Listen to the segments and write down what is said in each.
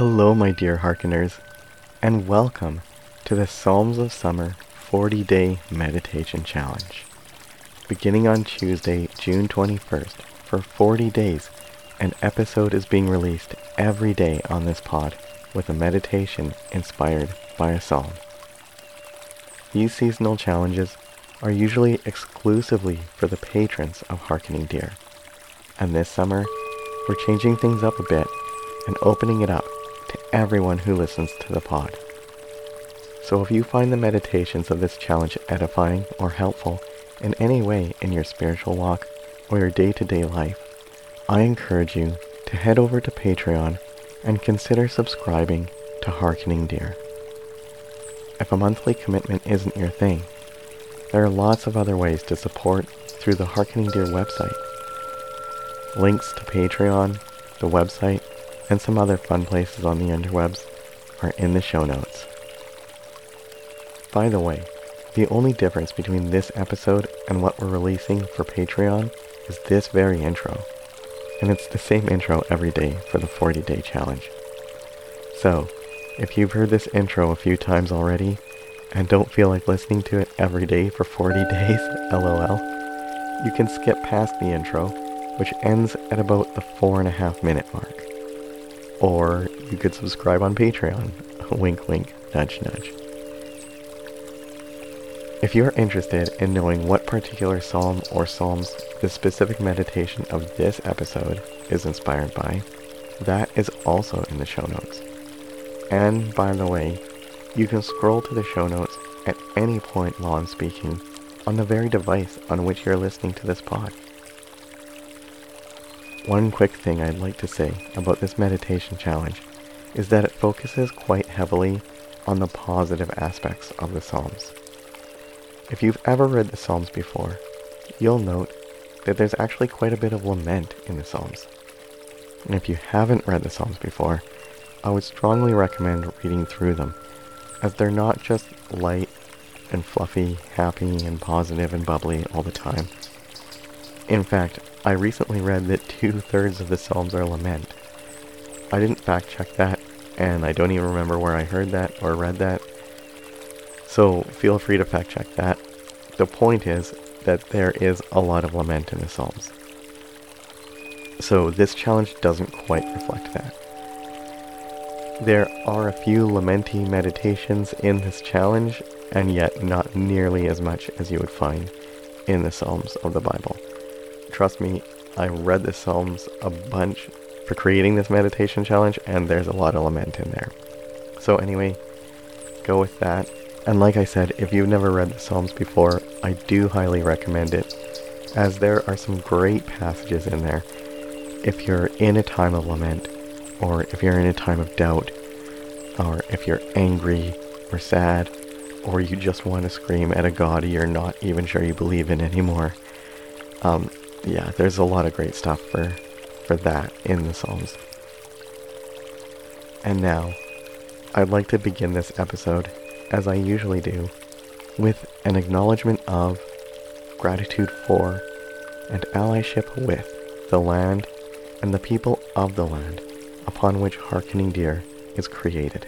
Hello, my dear hearkeners, and welcome to the Psalms of Summer 40 Day Meditation Challenge. Beginning on Tuesday, June 21st, for 40 days, an episode is being released every day on this pod with a meditation inspired by a psalm. These seasonal challenges are usually exclusively for the patrons of Harkening Deer. And this summer, we're changing things up a bit and opening it up everyone who listens to the pod. So if you find the meditations of this challenge edifying or helpful in any way in your spiritual walk or your day-to-day life, I encourage you to head over to Patreon and consider subscribing to Harkening Deer. If a monthly commitment isn't your thing, there are lots of other ways to support through the Harkening Deer website. Links to Patreon, the website, and some other fun places on the interwebs are in the show notes. By the way, the only difference between this episode and what we're releasing for Patreon is this very intro. And it's the same intro every day for the 40 day challenge. So, if you've heard this intro a few times already and don't feel like listening to it every day for 40 days, lol, you can skip past the intro, which ends at about the four and a half minute mark. Or you could subscribe on Patreon. wink, wink, nudge, nudge. If you're interested in knowing what particular psalm or psalms the specific meditation of this episode is inspired by, that is also in the show notes. And by the way, you can scroll to the show notes at any point while I'm speaking on the very device on which you're listening to this pod. One quick thing I'd like to say about this meditation challenge is that it focuses quite heavily on the positive aspects of the Psalms. If you've ever read the Psalms before, you'll note that there's actually quite a bit of lament in the Psalms. And if you haven't read the Psalms before, I would strongly recommend reading through them, as they're not just light and fluffy, happy and positive and bubbly all the time. In fact, I recently read that two-thirds of the Psalms are lament. I didn't fact check that, and I don't even remember where I heard that or read that, so feel free to fact check that. The point is that there is a lot of lament in the Psalms. So this challenge doesn't quite reflect that. There are a few lamenty meditations in this challenge, and yet not nearly as much as you would find in the Psalms of the Bible. Trust me, I read the Psalms a bunch for creating this meditation challenge, and there's a lot of lament in there. So anyway, go with that. And like I said, if you've never read the Psalms before, I do highly recommend it, as there are some great passages in there. If you're in a time of lament, or if you're in a time of doubt, or if you're angry or sad, or you just want to scream at a god you're not even sure you believe in anymore. Um, yeah, there's a lot of great stuff for, for that in the Psalms. And now, I'd like to begin this episode as I usually do, with an acknowledgement of, gratitude for, and allyship with the land and the people of the land upon which Harkening Deer is created.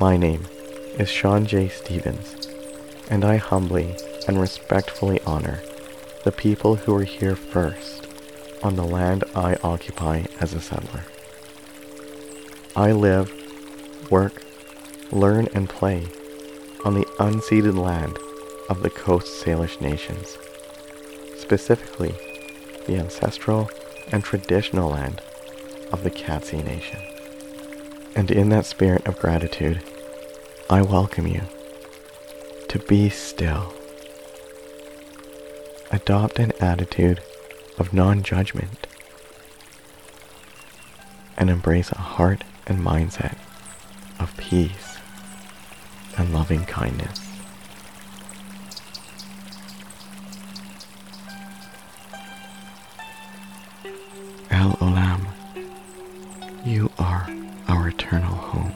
My name is Sean J. Stevens, and I humbly and respectfully honor the people who were here first on the land I occupy as a settler. I live, work, learn and play on the unceded land of the Coast Salish nations, specifically the ancestral and traditional land of the Katzie Nation. And in that spirit of gratitude, I welcome you to be still. Adopt an attitude of non-judgment and embrace a heart and mindset of peace and loving kindness. El Olam, you are our eternal home.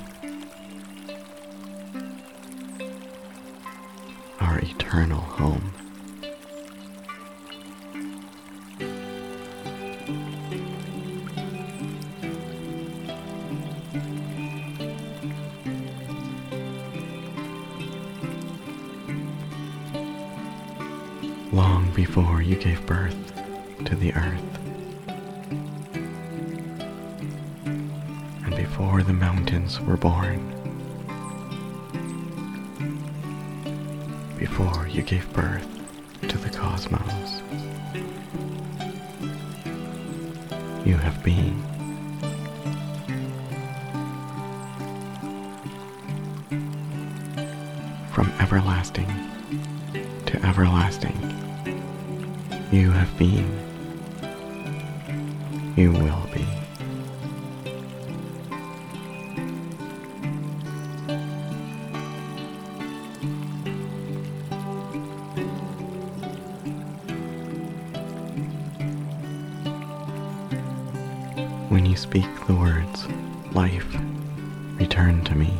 Our eternal home. Before the mountains were born, before you gave birth to the cosmos, you have been. From everlasting to everlasting, you have been, you will be. Life, return to me,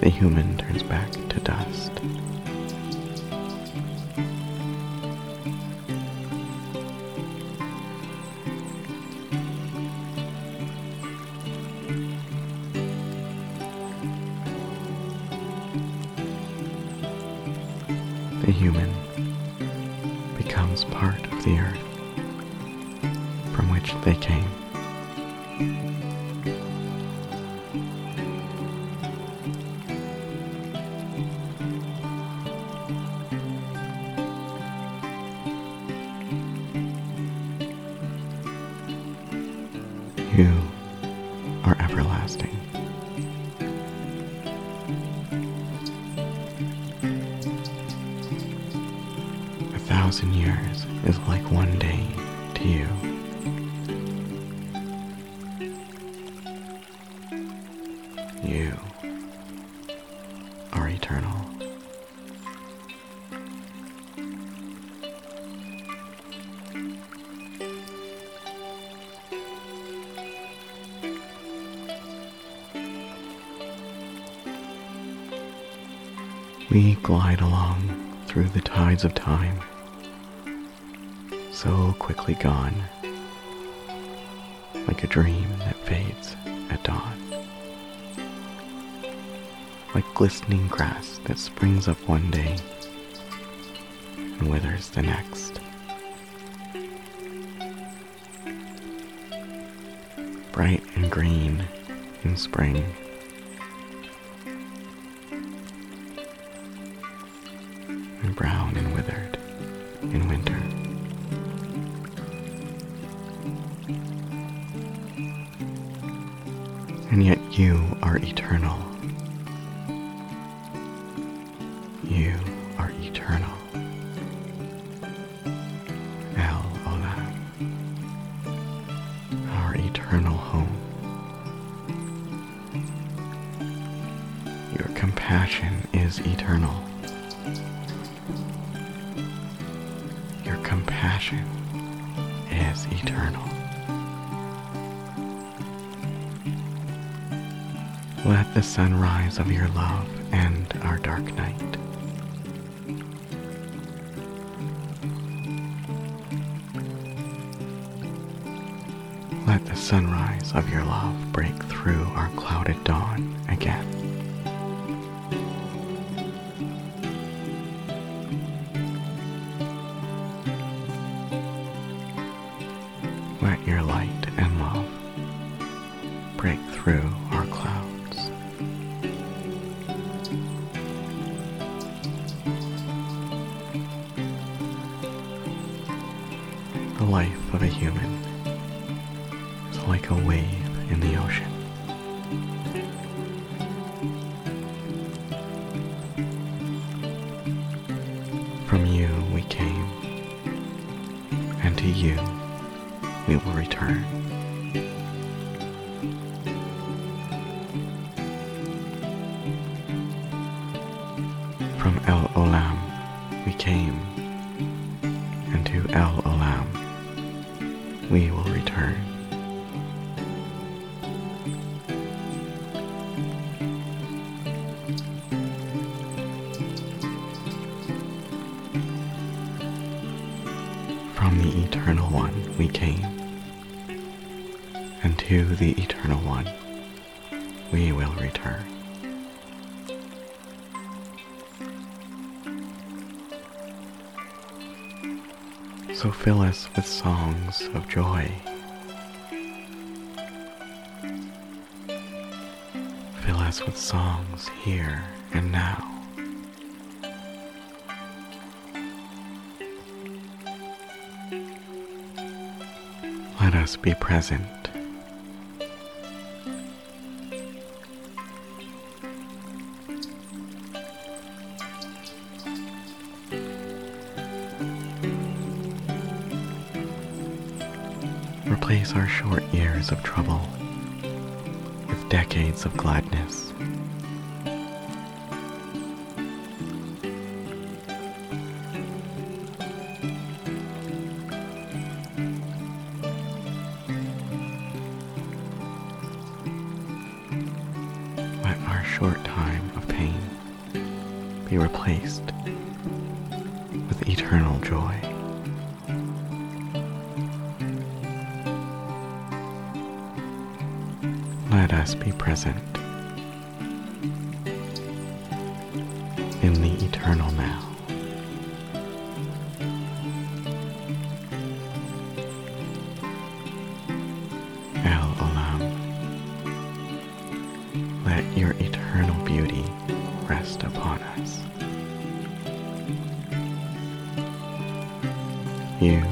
the human turns back to dust. The human becomes part of the earth from which they came. You are everlasting. A thousand years is like one day to you. We glide along through the tides of time, so quickly gone, like a dream that fades at dawn, like glistening grass that springs up one day and withers the next. Bright and green in spring And yet you are eternal. You are eternal. El Olam, our eternal home. Your compassion is eternal. Your compassion is eternal. Let the sunrise of your love end our dark night. Let the sunrise of your love break through our clouded dawn again. Like a wave in the ocean. From you we came, and to you we will return. From El Olam we came, we will return. So fill us with songs of joy. Fill us with songs here and now. Let us be present. Replace our short years of trouble with decades of gladness. Let our short time of pain be replaced with eternal joy. Let us be present in the eternal now. El Olam, let your eternal beauty rest upon us. You